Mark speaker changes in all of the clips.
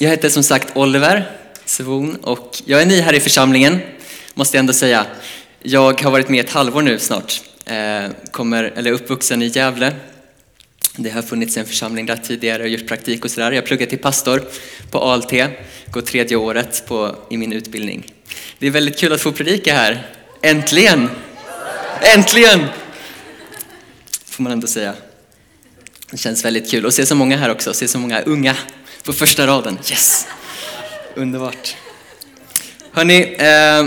Speaker 1: Jag heter som sagt Oliver Svon och jag är ny här i församlingen, måste jag ändå säga. Jag har varit med ett halvår nu snart. Eh, kommer, eller uppvuxen i Gävle. Det har funnits en församling där tidigare och gjort praktik och sådär. Jag pluggar till pastor på ALT, går tredje året på, i min utbildning. Det är väldigt kul att få predika här. Äntligen! Äntligen! Får man ändå säga. Det känns väldigt kul att se så många här också, se så många unga på första raden. Yes! Underbart. Hörni, eh,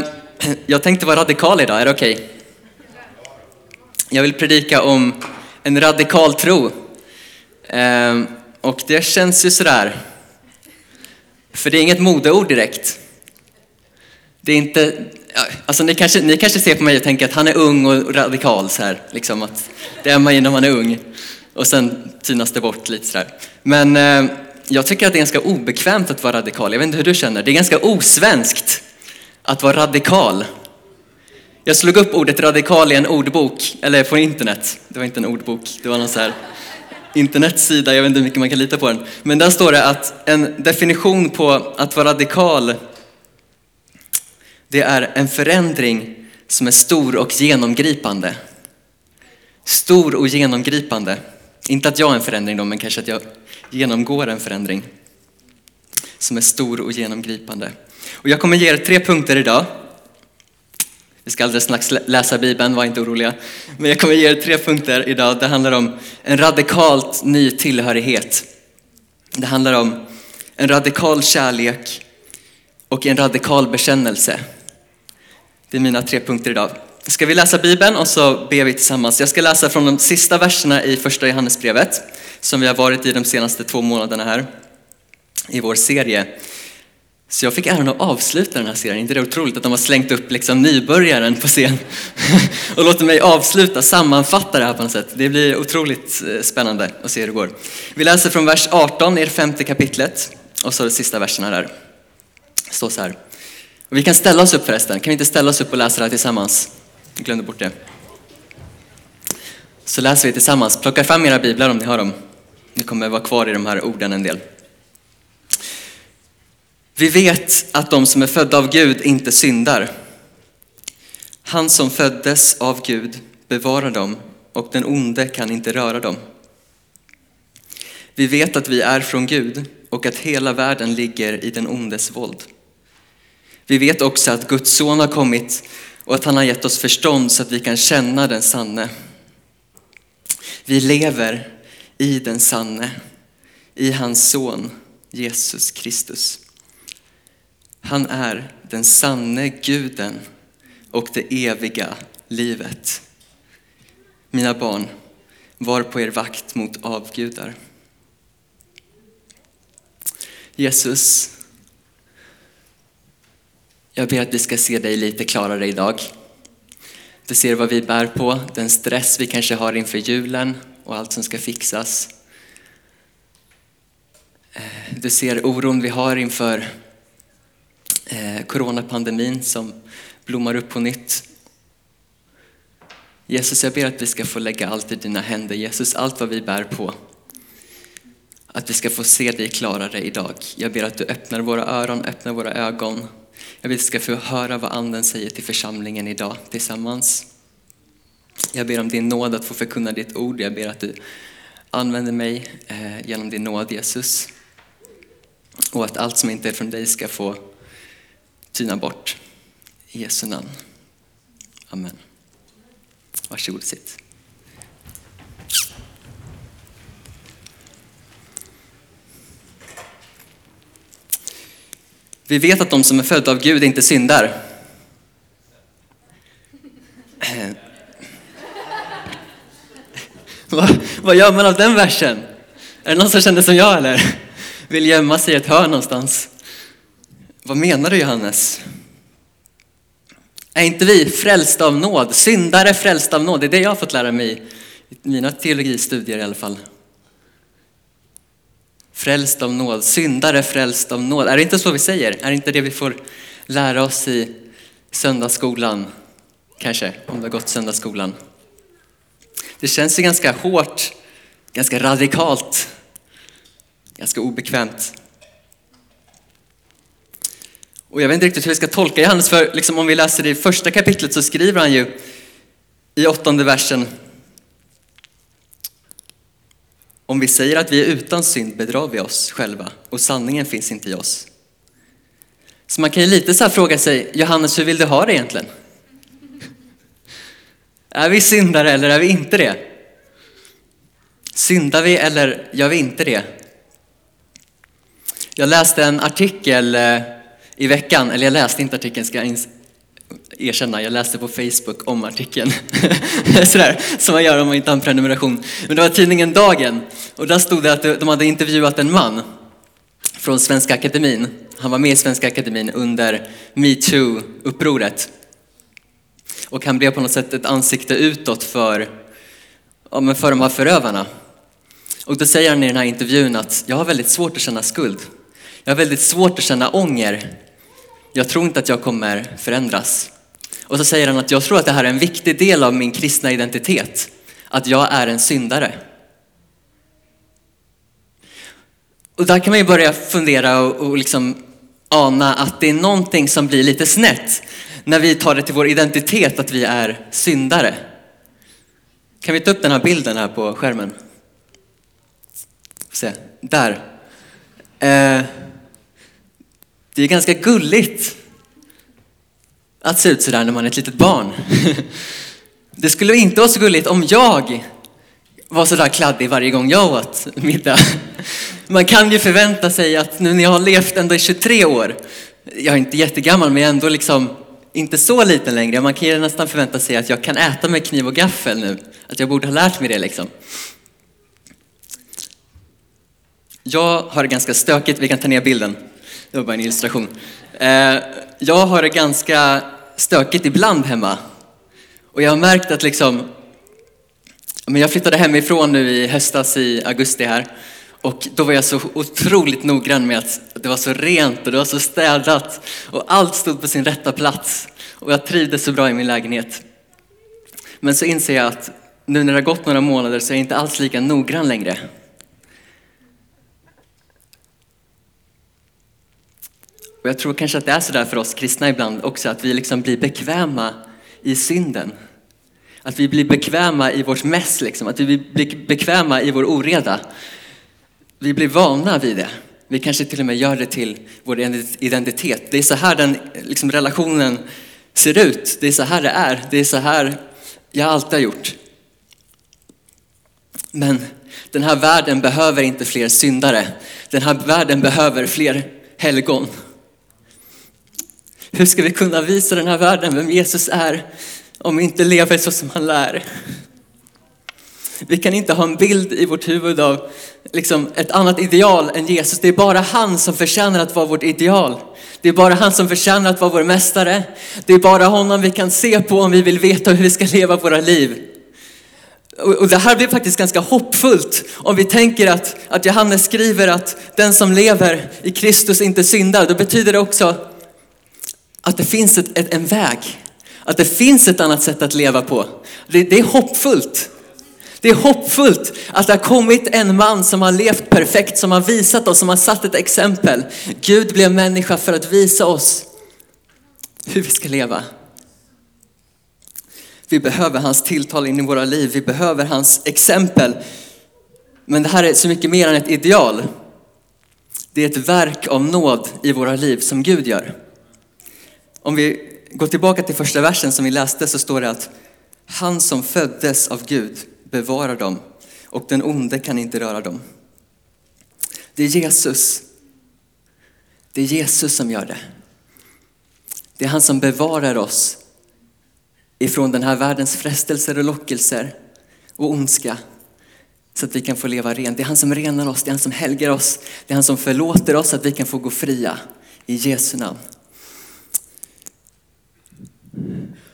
Speaker 1: jag tänkte vara radikal idag, är det okej? Okay? Jag vill predika om en radikal tro. Eh, och det känns ju sådär, för det är inget modeord direkt. Det är inte, alltså ni kanske, ni kanske ser på mig och tänker att han är ung och radikal så här, liksom att det är man ju när man är ung. Och sen tynas det bort lite sådär. Men eh, jag tycker att det är ganska obekvämt att vara radikal. Jag vet inte hur du känner. Det är ganska osvenskt att vara radikal. Jag slog upp ordet radikal i en ordbok, eller på internet. Det var inte en ordbok, det var någon så här internetsida, jag vet inte hur mycket man kan lita på den. Men där står det att en definition på att vara radikal, det är en förändring som är stor och genomgripande. Stor och genomgripande. Inte att jag är en förändring då, men kanske att jag genomgår en förändring som är stor och genomgripande. Och jag kommer ge er tre punkter idag. Vi ska alldeles strax läsa Bibeln, var inte oroliga. Men jag kommer ge er tre punkter idag. Det handlar om en radikalt ny tillhörighet. Det handlar om en radikal kärlek och en radikal bekännelse. Det är mina tre punkter idag. Ska vi läsa Bibeln och så ber vi tillsammans. Jag ska läsa från de sista verserna i första Johannesbrevet som vi har varit i de senaste två månaderna här i vår serie. Så jag fick äran att avsluta den här serien. Inte det otroligt att de har slängt upp liksom nybörjaren på scen och låter mig avsluta, sammanfatta det här på något sätt. Det blir otroligt eh, spännande att se hur det går. Vi läser från vers 18 i det femte kapitlet och så de sista verserna där. Det står så här. Och vi kan ställa oss upp förresten. Kan vi inte ställa oss upp och läsa det här tillsammans? Jag glömde bort det. Så läser vi tillsammans. Plocka fram era biblar om ni har dem. Ni kommer vara kvar i de här orden en del. Vi vet att de som är födda av Gud inte syndar. Han som föddes av Gud bevarar dem och den onde kan inte röra dem. Vi vet att vi är från Gud och att hela världen ligger i den ondes våld. Vi vet också att Guds son har kommit och att han har gett oss förstånd så att vi kan känna den sanne. Vi lever i den sanne, i hans son Jesus Kristus. Han är den sanne guden och det eviga livet. Mina barn, var på er vakt mot avgudar. Jesus, jag ber att vi ska se dig lite klarare idag. Du ser vad vi bär på, den stress vi kanske har inför julen och allt som ska fixas. Eh, du ser oron vi har inför eh, coronapandemin som blommar upp på nytt. Jesus, jag ber att vi ska få lägga allt i dina händer. Jesus, allt vad vi bär på. Att vi ska få se dig klarare idag. Jag ber att du öppnar våra öron, öppnar våra ögon. Jag vill att vi ska få höra vad anden säger till församlingen idag tillsammans. Jag ber om din nåd att få förkunna ditt ord. Jag ber att du använder mig eh, genom din nåd Jesus. Och att allt som inte är från dig ska få tyna bort. I Jesu namn. Amen. Varsågod och sitt. Vi vet att de som är födda av Gud inte syndar. Eh. vad, vad gör man av den versen? Är det någon som känner som jag eller? Vill gömma sig i ett hörn någonstans? Vad menar du Johannes? Är inte vi frälsta av nåd? Syndare frälsta av nåd? Det är det jag har fått lära mig i mina teologistudier i alla fall. Frälst av nåd, syndare frälst av nåd. Är det inte så vi säger? Är det inte det vi får lära oss i söndagsskolan? Kanske, om du har gått söndagsskolan. Det känns ju ganska hårt, ganska radikalt, ganska obekvämt. Och jag vet inte riktigt hur vi ska tolka Johannes, för liksom om vi läser det i första kapitlet så skriver han ju i åttonde versen om vi säger att vi är utan synd bedrar vi oss själva och sanningen finns inte i oss. Så man kan ju lite så här fråga sig, Johannes hur vill du ha det egentligen? Är vi syndare eller är vi inte det? Syndar vi eller gör vi inte det? Jag läste en artikel eh, i veckan, eller jag läste inte artikeln ska jag erkänna, jag läste på Facebook om artikeln. Sådär, som man gör om man inte har en prenumeration. Men det var tidningen Dagen och där stod det att de hade intervjuat en man från Svenska Akademin. Han var med i Svenska Akademin under metoo-upproret. Och han blev på något sätt ett ansikte utåt för, ja, men för de här förövarna. Och då säger han i den här intervjun att jag har väldigt svårt att känna skuld. Jag har väldigt svårt att känna ånger. Jag tror inte att jag kommer förändras. Och så säger han att jag tror att det här är en viktig del av min kristna identitet. Att jag är en syndare. Och där kan man ju börja fundera och, och liksom ana att det är någonting som blir lite snett när vi tar det till vår identitet att vi är syndare. Kan vi ta upp den här bilden här på skärmen? Se, där. Eh, det är ganska gulligt att se ut sådär när man är ett litet barn. Det skulle inte vara så gulligt om jag var sådär kladdig varje gång jag åt middag. Man kan ju förvänta sig att nu när jag har levt ändå i 23 år, jag är inte jättegammal men jag är ändå liksom inte så liten längre. Man kan ju nästan förvänta sig att jag kan äta med kniv och gaffel nu. Att jag borde ha lärt mig det liksom. Jag har det ganska stökigt, vi kan ta ner bilden. Det var bara en illustration. Eh, jag har det ganska stökigt ibland hemma. Och jag har märkt att liksom, men jag flyttade hemifrån nu i höstas i augusti här. Och då var jag så otroligt noggrann med att det var så rent och det var så städat och allt stod på sin rätta plats. Och jag trivdes så bra i min lägenhet. Men så inser jag att nu när det har gått några månader så är jag inte alls lika noggrann längre. Och jag tror kanske att det är sådär för oss kristna ibland också, att vi liksom blir bekväma i synden. Att vi blir bekväma i vårt mess, liksom. att vi blir bekväma i vår oreda. Vi blir vana vid det. Vi kanske till och med gör det till vår identitet. Det är så här den liksom, relationen ser ut. Det är så här det är. Det är så här jag alltid har gjort. Men den här världen behöver inte fler syndare. Den här världen behöver fler helgon. Hur ska vi kunna visa den här världen vem Jesus är om vi inte lever så som han lär? Vi kan inte ha en bild i vårt huvud av liksom, ett annat ideal än Jesus. Det är bara han som förtjänar att vara vårt ideal. Det är bara han som förtjänar att vara vår mästare. Det är bara honom vi kan se på om vi vill veta hur vi ska leva våra liv. Och det här blir faktiskt ganska hoppfullt om vi tänker att, att Johannes skriver att den som lever i Kristus inte syndar. Då betyder det också att det finns ett, ett, en väg. Att det finns ett annat sätt att leva på. Det, det är hoppfullt. Det är hoppfullt att det har kommit en man som har levt perfekt, som har visat oss, som har satt ett exempel. Gud blev människa för att visa oss hur vi ska leva. Vi behöver hans tilltal in i våra liv, vi behöver hans exempel. Men det här är så mycket mer än ett ideal. Det är ett verk av nåd i våra liv som Gud gör. Om vi går tillbaka till första versen som vi läste så står det att han som föddes av Gud bevarar dem och den onde kan inte röra dem. Det är Jesus. Det är Jesus som gör det. Det är han som bevarar oss ifrån den här världens frestelser och lockelser och ondska så att vi kan få leva rent. Det är han som renar oss, det är han som helgar oss, det är han som förlåter oss så att vi kan få gå fria i Jesu namn.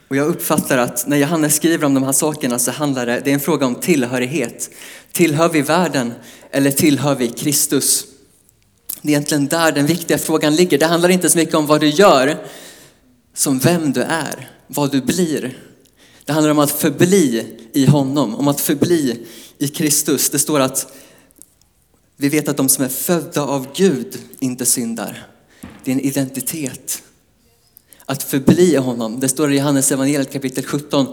Speaker 1: Och jag uppfattar att när Johannes skriver om de här sakerna så handlar det, det är en fråga om tillhörighet. Tillhör vi världen eller tillhör vi Kristus? Det är egentligen där den viktiga frågan ligger. Det handlar inte så mycket om vad du gör, som vem du är, vad du blir. Det handlar om att förbli i honom, om att förbli i Kristus. Det står att vi vet att de som är födda av Gud inte syndar. Det är en identitet att förbli i honom. Det står i Johannes evangeliet kapitel 17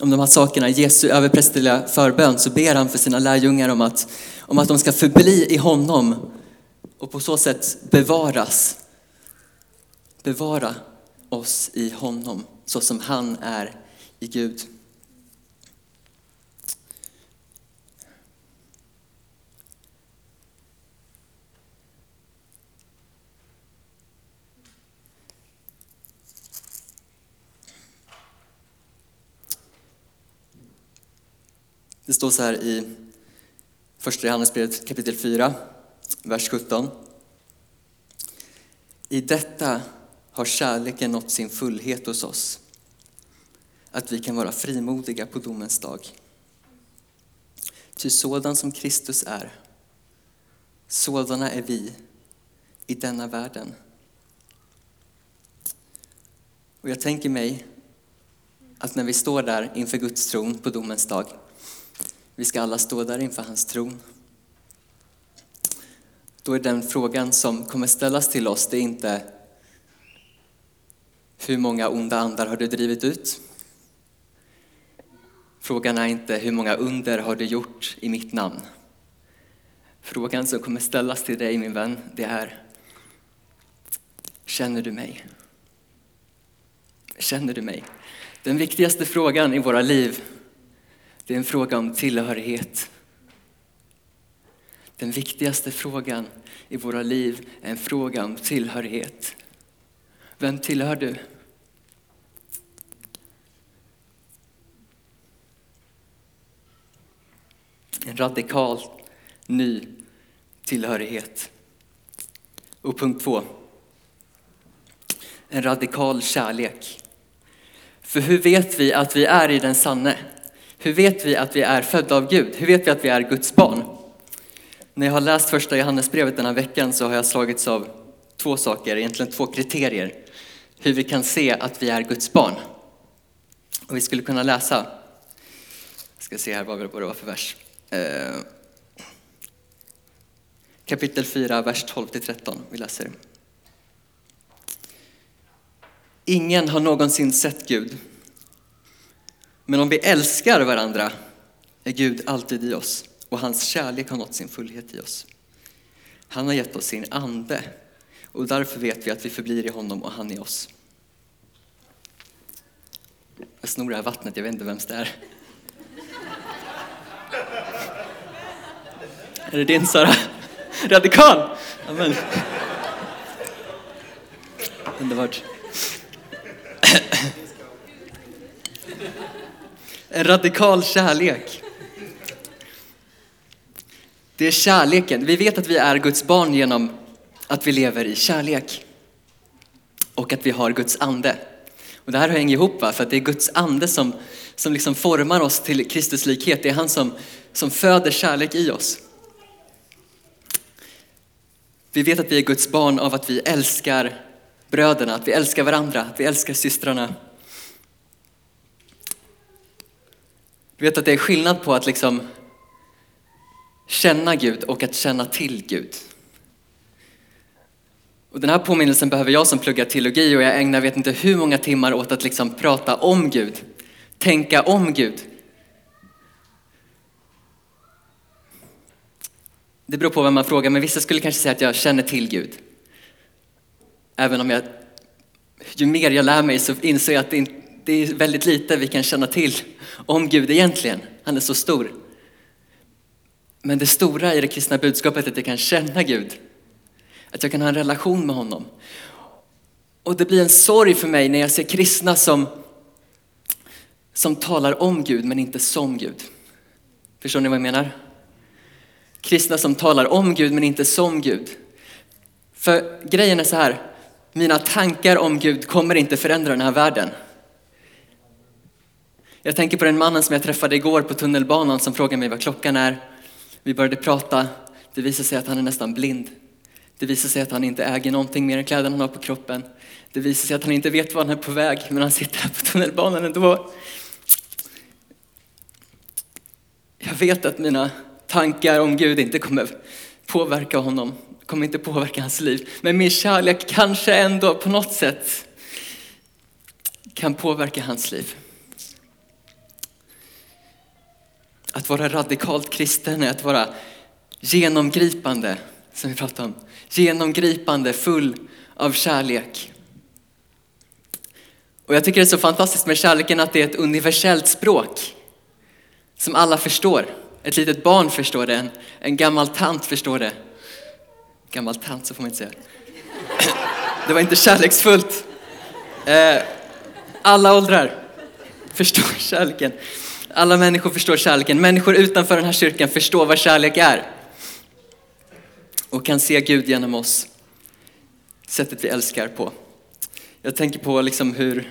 Speaker 1: om de här sakerna. Jesu överprästerliga förbön så ber han för sina lärjungar om att, om att de ska förbli i honom och på så sätt bevaras. Bevara oss i honom så som han är i Gud. Det står så här i första Johannesbrevet kapitel 4, vers 17. I detta har kärleken nått sin fullhet hos oss, att vi kan vara frimodiga på domens dag. Ty sådan som Kristus är, sådana är vi i denna världen. Och jag tänker mig att när vi står där inför Guds tron på domens dag vi ska alla stå där inför hans tron. Då är den frågan som kommer ställas till oss, det är inte hur många onda andar har du drivit ut? Frågan är inte hur många under har du gjort i mitt namn? Frågan som kommer ställas till dig min vän, det är Känner du mig? Känner du mig? Den viktigaste frågan i våra liv det är en fråga om tillhörighet. Den viktigaste frågan i våra liv är en fråga om tillhörighet. Vem tillhör du? En radikal ny tillhörighet. Och punkt två. En radikal kärlek. För hur vet vi att vi är i den sanne? Hur vet vi att vi är födda av Gud? Hur vet vi att vi är Guds barn? När jag har läst första Johannesbrevet den här veckan så har jag slagits av två saker, egentligen två kriterier. Hur vi kan se att vi är Guds barn. Och vi skulle kunna läsa, jag ska se här vad det var för vers. Eh, kapitel 4, vers 12-13. Vi läser. Ingen har någonsin sett Gud. Men om vi älskar varandra är Gud alltid i oss och hans kärlek har nått sin fullhet i oss. Han har gett oss sin ande och därför vet vi att vi förblir i honom och han i oss. Jag snor det här vattnet, jag vet inte vems det är. Är det din Sara? Radikal! Amen. Underbart. En radikal kärlek. Det är kärleken. Vi vet att vi är Guds barn genom att vi lever i kärlek. Och att vi har Guds ande. Och det här hänger ihop va? för att det är Guds ande som, som liksom formar oss till Kristus likhet. Det är han som, som föder kärlek i oss. Vi vet att vi är Guds barn av att vi älskar bröderna, att vi älskar varandra, att vi älskar systrarna. Du vet att det är skillnad på att liksom känna Gud och att känna till Gud. Och den här påminnelsen behöver jag som pluggar teologi och jag ägnar vet inte hur många timmar åt att liksom prata om Gud, tänka om Gud. Det beror på vem man frågar, men vissa skulle kanske säga att jag känner till Gud. Även om jag, ju mer jag lär mig så inser jag att det, det är väldigt lite vi kan känna till om Gud egentligen. Han är så stor. Men det stora i det kristna budskapet är att jag kan känna Gud. Att jag kan ha en relation med honom. Och det blir en sorg för mig när jag ser kristna som, som talar om Gud men inte som Gud. Förstår ni vad jag menar? Kristna som talar om Gud men inte som Gud. För grejen är så här, mina tankar om Gud kommer inte förändra den här världen. Jag tänker på den mannen som jag träffade igår på tunnelbanan som frågade mig vad klockan är. Vi började prata. Det visade sig att han är nästan blind. Det visar sig att han inte äger någonting mer än kläderna han har på kroppen. Det visar sig att han inte vet var han är på väg, men han sitter här på tunnelbanan ändå. Jag vet att mina tankar om Gud inte kommer påverka honom, kommer inte påverka hans liv. Men min kärlek kanske ändå på något sätt kan påverka hans liv. Att vara radikalt kristen är att vara genomgripande, som vi pratade om. Genomgripande, full av kärlek. Och jag tycker det är så fantastiskt med kärleken att det är ett universellt språk som alla förstår. Ett litet barn förstår det, en, en gammal tant förstår det. Gammal tant, så får man inte säga. Det var inte kärleksfullt. Eh, alla åldrar förstår kärleken. Alla människor förstår kärleken. Människor utanför den här kyrkan förstår vad kärlek är. Och kan se Gud genom oss. Sättet vi älskar på. Jag tänker på liksom hur,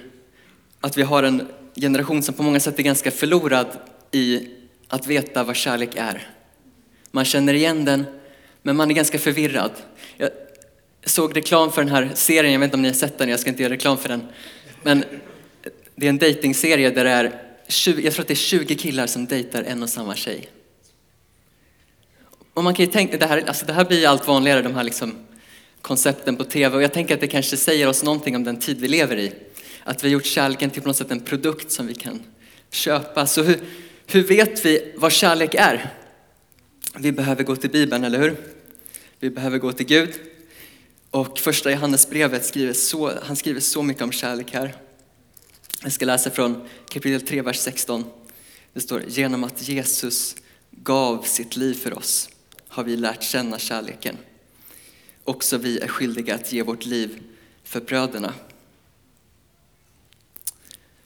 Speaker 1: att vi har en generation som på många sätt är ganska förlorad i att veta vad kärlek är. Man känner igen den, men man är ganska förvirrad. Jag såg reklam för den här serien, jag vet inte om ni har sett den, jag ska inte göra reklam för den. Men det är en dejtingserie där det är 20, jag tror att det är 20 killar som dejtar en och samma tjej. Och man kan ju tänka, det här, alltså det här blir allt vanligare, de här liksom koncepten på tv. Och jag tänker att det kanske säger oss någonting om den tid vi lever i. Att vi har gjort kärleken till på något sätt en produkt som vi kan köpa. Så hur, hur vet vi vad kärlek är? Vi behöver gå till Bibeln, eller hur? Vi behöver gå till Gud. Och första Johannesbrevet skriver så, han skriver så mycket om kärlek här. Jag ska läsa från kapitel 3, vers 16. Det står, genom att Jesus gav sitt liv för oss har vi lärt känna kärleken. Också vi är skyldiga att ge vårt liv för bröderna.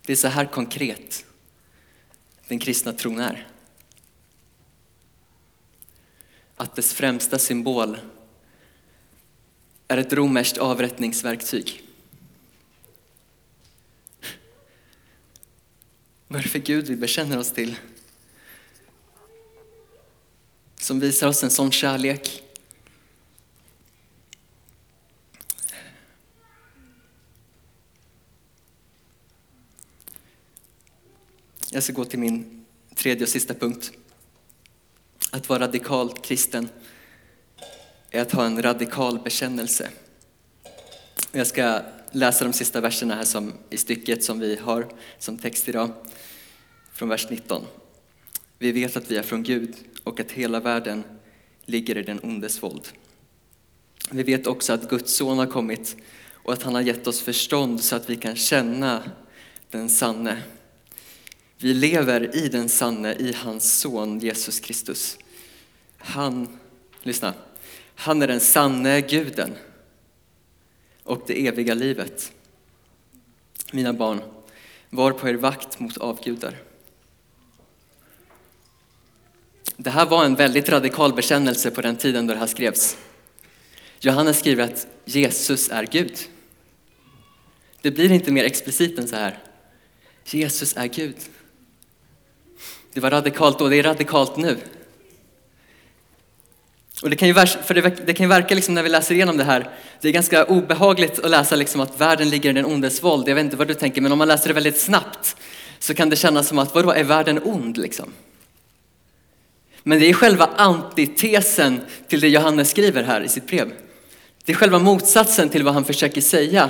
Speaker 1: Det är så här konkret den kristna tron är. Att dess främsta symbol är ett romerskt avrättningsverktyg. Vad är det för Gud vi bekänner oss till? Som visar oss en sån kärlek. Jag ska gå till min tredje och sista punkt. Att vara radikalt kristen är att ha en radikal bekännelse. Jag ska läsa de sista verserna här som, i stycket som vi har som text idag, från vers 19. Vi vet att vi är från Gud och att hela världen ligger i den ondes våld. Vi vet också att Guds son har kommit och att han har gett oss förstånd så att vi kan känna den sanne. Vi lever i den sanne, i hans son Jesus Kristus. Han, lyssna, han är den sanne guden och det eviga livet. Mina barn, var på er vakt mot avgudar. Det här var en väldigt radikal bekännelse på den tiden då det här skrevs. Johannes skriver att Jesus är Gud. Det blir inte mer explicit än så här. Jesus är Gud. Det var radikalt då, det är radikalt nu. Och det kan ju, för det, det kan ju verka liksom när vi läser igenom det här, det är ganska obehagligt att läsa liksom att världen ligger i den ondes våld. Jag vet inte vad du tänker, men om man läser det väldigt snabbt så kan det kännas som att vadå, är världen ond liksom? Men det är själva antitesen till det Johannes skriver här i sitt brev. Det är själva motsatsen till vad han försöker säga.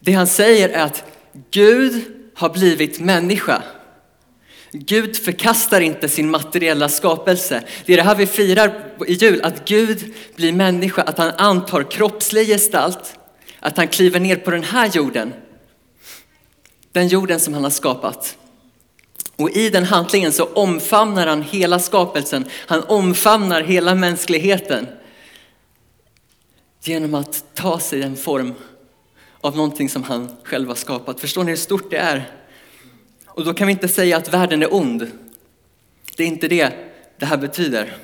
Speaker 1: Det han säger är att Gud har blivit människa. Gud förkastar inte sin materiella skapelse. Det är det här vi firar i jul, att Gud blir människa, att han antar kroppslig gestalt, att han kliver ner på den här jorden. Den jorden som han har skapat. Och i den handlingen så omfamnar han hela skapelsen, han omfamnar hela mänskligheten. Genom att ta sig en form av någonting som han själv har skapat. Förstår ni hur stort det är? Och då kan vi inte säga att världen är ond. Det är inte det det här betyder.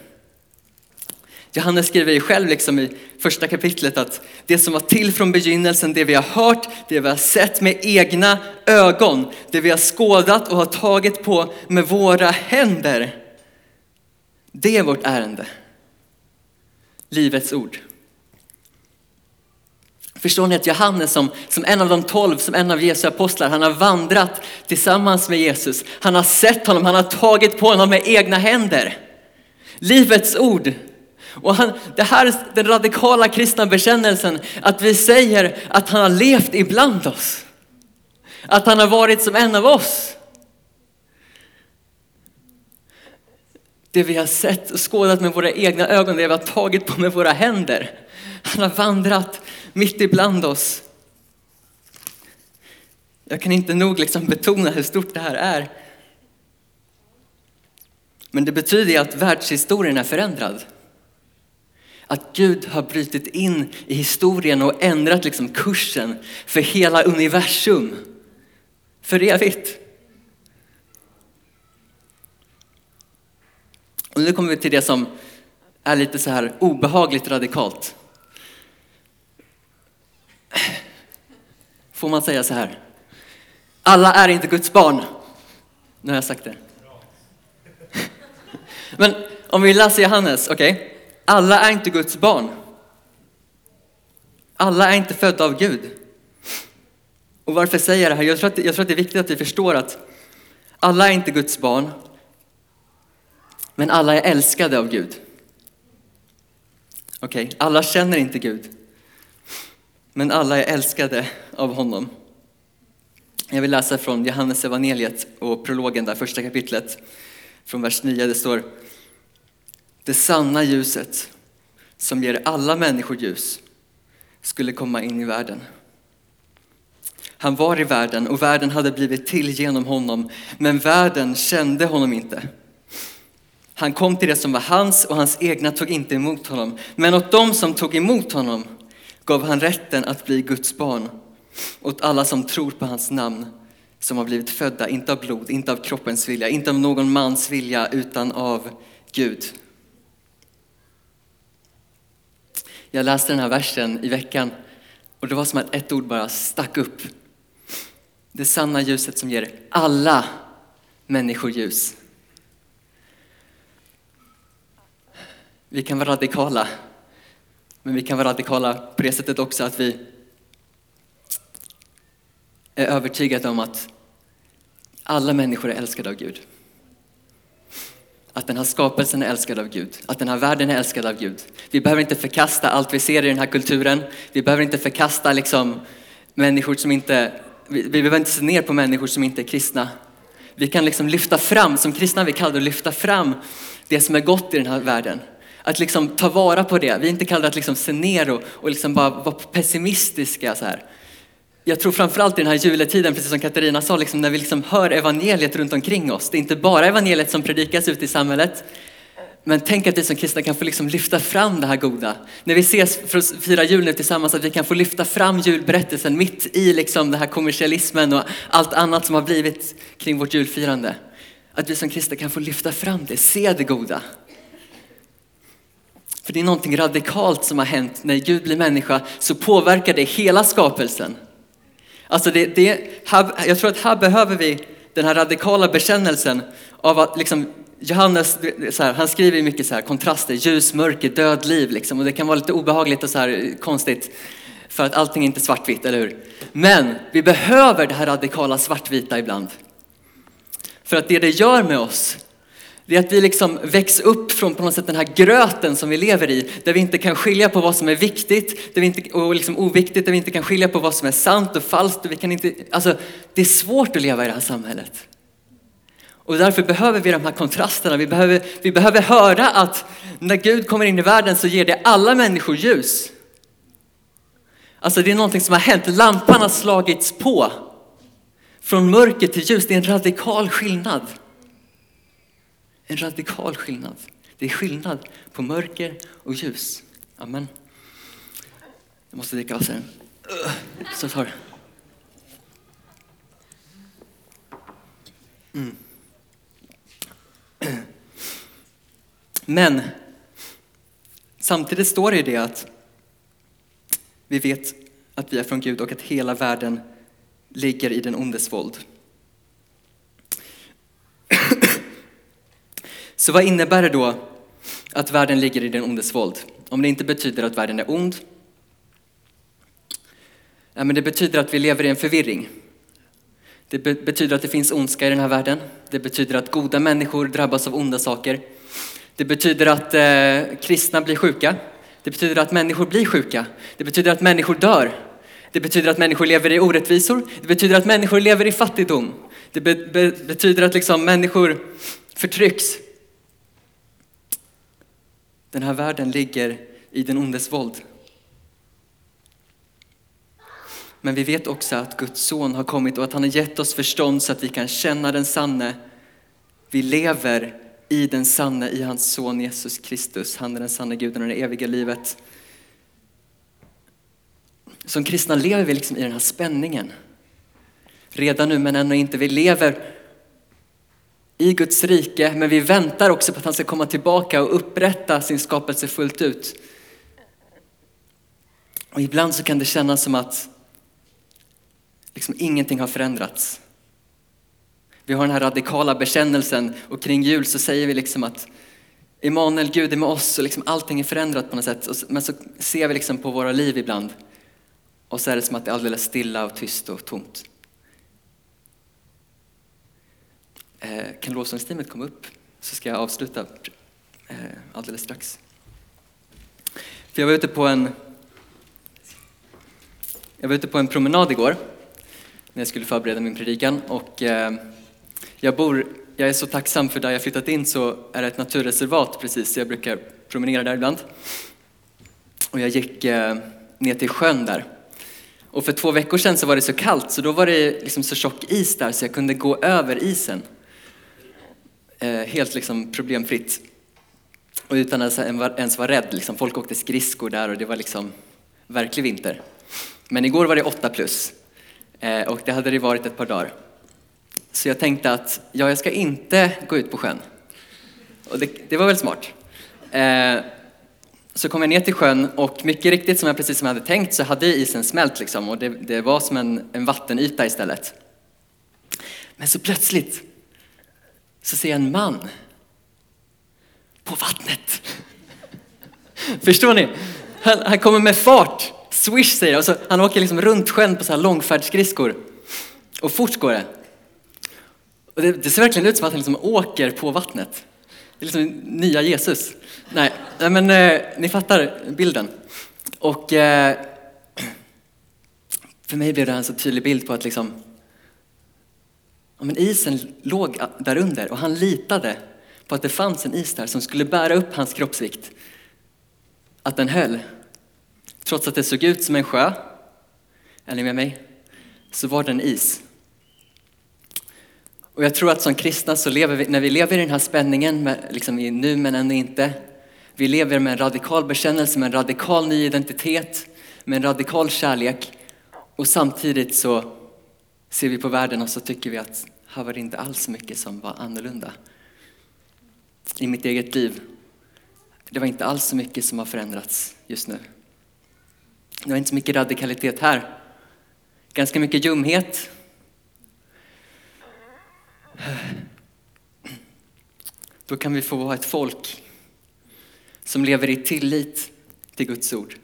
Speaker 1: Johannes skriver ju själv liksom i första kapitlet att det som var till från begynnelsen, det vi har hört, det vi har sett med egna ögon, det vi har skådat och har tagit på med våra händer. Det är vårt ärende. Livets ord. Förstår ni att Johannes som, som en av de tolv, som en av Jesu apostlar, han har vandrat tillsammans med Jesus. Han har sett honom, han har tagit på honom med egna händer. Livets ord. Och han, det här är den radikala kristna bekännelsen, att vi säger att han har levt ibland oss. Att han har varit som en av oss. Det vi har sett och skådat med våra egna ögon, det vi har tagit på med våra händer. Han har vandrat mitt ibland oss. Jag kan inte nog liksom betona hur stort det här är. Men det betyder att världshistorien är förändrad. Att Gud har brutit in i historien och ändrat liksom kursen för hela universum. För evigt. Och nu kommer vi till det som är lite så här obehagligt radikalt. Får man säga så här? Alla är inte Guds barn. Nu har jag sagt det. Men om vi läser Johannes, okej? Okay? Alla är inte Guds barn. Alla är inte födda av Gud. Och varför säger jag det här? Jag tror, att, jag tror att det är viktigt att vi förstår att alla är inte Guds barn, men alla är älskade av Gud. Okej, okay? alla känner inte Gud, men alla är älskade av honom. Jag vill läsa från Johannes evangeliet och prologen där, första kapitlet, från vers 9. Det står Det sanna ljuset som ger alla människor ljus skulle komma in i världen. Han var i världen och världen hade blivit till genom honom, men världen kände honom inte. Han kom till det som var hans och hans egna tog inte emot honom. Men åt dem som tog emot honom gav han rätten att bli Guds barn. Åt alla som tror på hans namn, som har blivit födda, inte av blod, inte av kroppens vilja, inte av någon mans vilja, utan av Gud. Jag läste den här versen i veckan och det var som att ett ord bara stack upp. Det sanna ljuset som ger alla människor ljus. Vi kan vara radikala, men vi kan vara radikala på det sättet också att vi är övertygade om att alla människor är älskade av Gud. Att den här skapelsen är älskad av Gud, att den här världen är älskad av Gud. Vi behöver inte förkasta allt vi ser i den här kulturen. Vi behöver inte förkasta liksom människor som inte, vi, vi behöver inte se ner på människor som inte är kristna. Vi kan liksom lyfta fram, som kristna vi kallar det, lyfta fram det som är gott i den här världen att liksom ta vara på det. Vi är inte kallade att liksom se ner och, och liksom bara vara pessimistiska. Så här. Jag tror framförallt i den här juletiden, precis som Katarina sa, liksom när vi liksom hör evangeliet runt omkring oss. Det är inte bara evangeliet som predikas ute i samhället. Men tänk att vi som kristna kan få liksom lyfta fram det här goda. När vi ses för att fira jul nu tillsammans, att vi kan få lyfta fram julberättelsen mitt i liksom den här kommersialismen och allt annat som har blivit kring vårt julfirande. Att vi som kristna kan få lyfta fram det, se det goda. För det är någonting radikalt som har hänt. När Gud blir människa så påverkar det hela skapelsen. Alltså det, det, här, jag tror att här behöver vi den här radikala bekännelsen av att liksom, Johannes här, han skriver mycket så här, kontraster, ljus, mörker, död, liv. Liksom, och det kan vara lite obehagligt och så här, konstigt för att allting är inte svartvitt, eller hur? Men vi behöver det här radikala svartvita ibland. För att det det gör med oss, det är att vi liksom växer upp från på något sätt den här gröten som vi lever i, där vi inte kan skilja på vad som är viktigt där vi inte, och liksom oviktigt, där vi inte kan skilja på vad som är sant och falskt. Och vi kan inte, alltså, det är svårt att leva i det här samhället. Och därför behöver vi de här kontrasterna. Vi behöver, vi behöver höra att när Gud kommer in i världen så ger det alla människor ljus. Alltså det är någonting som har hänt. Lampan har slagits på. Från mörker till ljus. Det är en radikal skillnad. En radikal skillnad. Det är skillnad på mörker och ljus. Amen. Jag måste dricka vatten. Så tar mm. Men samtidigt står det i det att vi vet att vi är från Gud och att hela världen ligger i den ondes våld. Så vad innebär det då att världen ligger i den ondes våld? Om det inte betyder att världen är ond. Ja, men det betyder att vi lever i en förvirring. Det be betyder att det finns ondska i den här världen. Det betyder att goda människor drabbas av onda saker. Det betyder att eh, kristna blir sjuka. Det betyder att människor blir sjuka. Det betyder att människor dör. Det betyder att människor lever i orättvisor. Det betyder att människor lever i fattigdom. Det be be betyder att liksom människor förtrycks. Den här världen ligger i den ondes våld. Men vi vet också att Guds son har kommit och att han har gett oss förstånd så att vi kan känna den sanne. Vi lever i den sanne, i hans son Jesus Kristus. Han är den sanne guden och det eviga livet. Som kristna lever vi liksom i den här spänningen. Redan nu men ännu inte. Vi lever i Guds rike men vi väntar också på att han ska komma tillbaka och upprätta sin skapelse fullt ut. Och ibland så kan det kännas som att liksom ingenting har förändrats. Vi har den här radikala bekännelsen och kring jul så säger vi liksom att Emanuel, Gud är med oss och liksom allting är förändrat på något sätt. Men så ser vi liksom på våra liv ibland och så är det som att det är alldeles stilla och tyst och tomt. Eh, Eh, kan lovsångsteamet komma upp så ska jag avsluta eh, alldeles strax. För jag var ute på en jag var ute på en promenad igår när jag skulle förbereda min predikan och eh, jag bor, jag är så tacksam för där jag flyttat in så är det ett naturreservat precis så jag brukar promenera där ibland. Och jag gick eh, ner till sjön där och för två veckor sedan så var det så kallt så då var det liksom så tjock is där så jag kunde gå över isen. Eh, helt liksom problemfritt. Och utan att ens vara rädd. Liksom. Folk åkte skridskor där och det var liksom verklig vinter. Men igår var det 8 plus eh, och det hade det varit ett par dagar. Så jag tänkte att ja, jag ska inte gå ut på sjön. Och det, det var väl smart. Eh, så kom jag ner till sjön och mycket riktigt som jag precis som jag hade tänkt så hade isen smält liksom och det, det var som en, en vattenyta istället. Men så plötsligt så ser jag en man på vattnet. Förstår ni? Han, han, kommer med fart, swish säger det, och så, han åker liksom runt sjön på så här långfärdsskridskor. Och fort går det. Och det, det ser verkligen ut som att han liksom åker på vattnet. Det är liksom nya Jesus. Nej, men eh, ni fattar bilden. Och eh, för mig blev det en så tydlig bild på att liksom, men isen låg där under och han litade på att det fanns en is där som skulle bära upp hans kroppsvikt. Att den höll. Trots att det såg ut som en sjö, är ni med mig? Så var det en is. Och jag tror att som kristna så lever vi, när vi lever i den här spänningen, med, liksom i nu men ännu inte, vi lever med en radikal bekännelse, med en radikal ny identitet, med en radikal kärlek och samtidigt så ser vi på världen och så tycker vi att här var det inte alls så mycket som var annorlunda. I mitt eget liv, det var inte alls så mycket som har förändrats just nu. Det var inte så mycket radikalitet här. Ganska mycket ljumhet, då kan vi få vara ett folk som lever i tillit till Guds ord.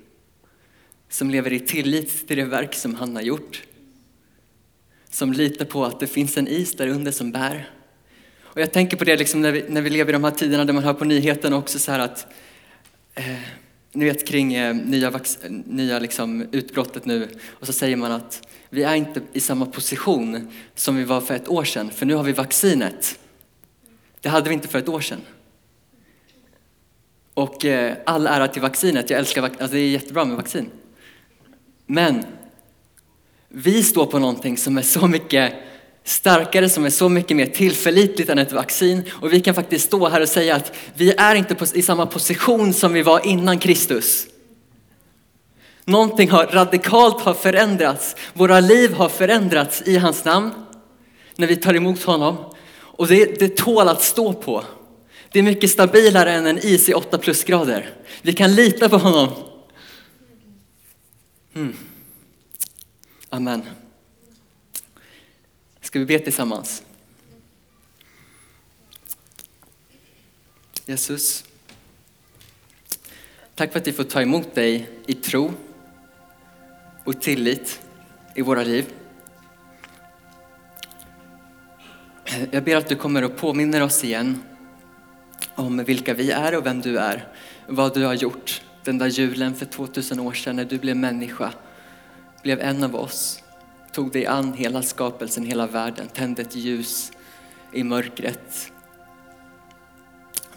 Speaker 1: Som lever i tillit till det verk som han har gjort. Som litar på att det finns en is där under som bär. Och jag tänker på det liksom när, vi, när vi lever i de här tiderna där man hör på nyheterna också så här att eh, ni vet kring eh, nya, nya liksom utbrottet nu och så säger man att vi är inte i samma position som vi var för ett år sedan, för nu har vi vaccinet. Det hade vi inte för ett år sedan. Och eh, all ära till vaccinet, jag älskar vaccin, alltså det är jättebra med vaccin. Men vi står på någonting som är så mycket starkare, som är så mycket mer tillförlitligt än ett vaccin. Och vi kan faktiskt stå här och säga att vi är inte i samma position som vi var innan Kristus. Någonting har radikalt har förändrats. Våra liv har förändrats i hans namn när vi tar emot honom. Och det, det tål att stå på. Det är mycket stabilare än en is i 8 plusgrader. Vi kan lita på honom. Mm. Amen. Ska vi be tillsammans? Jesus, tack för att vi får ta emot dig i tro och tillit i våra liv. Jag ber att du kommer och påminner oss igen om vilka vi är och vem du är. Vad du har gjort den där julen för 2000 år sedan när du blev människa blev en av oss, tog dig an hela skapelsen, hela världen, tände ett ljus i mörkret.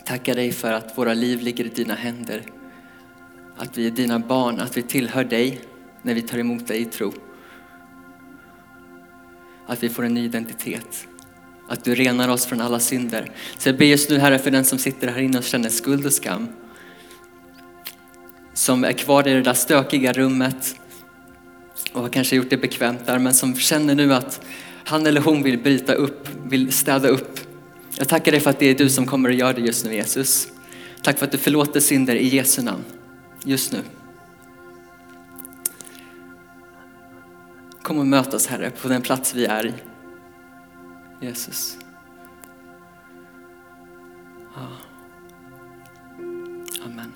Speaker 1: Tackar dig för att våra liv ligger i dina händer. Att vi är dina barn, att vi tillhör dig när vi tar emot dig i tro. Att vi får en ny identitet. Att du renar oss från alla synder. Så jag ber just nu Herre för den som sitter här inne och känner skuld och skam. Som är kvar i det där stökiga rummet och har kanske gjort det bekvämt där men som känner nu att han eller hon vill bryta upp, vill städa upp. Jag tackar dig för att det är du som kommer att göra det just nu Jesus. Tack för att du förlåter synder i Jesu namn just nu. Kom och möt oss Herre på den plats vi är i. Jesus. Amen.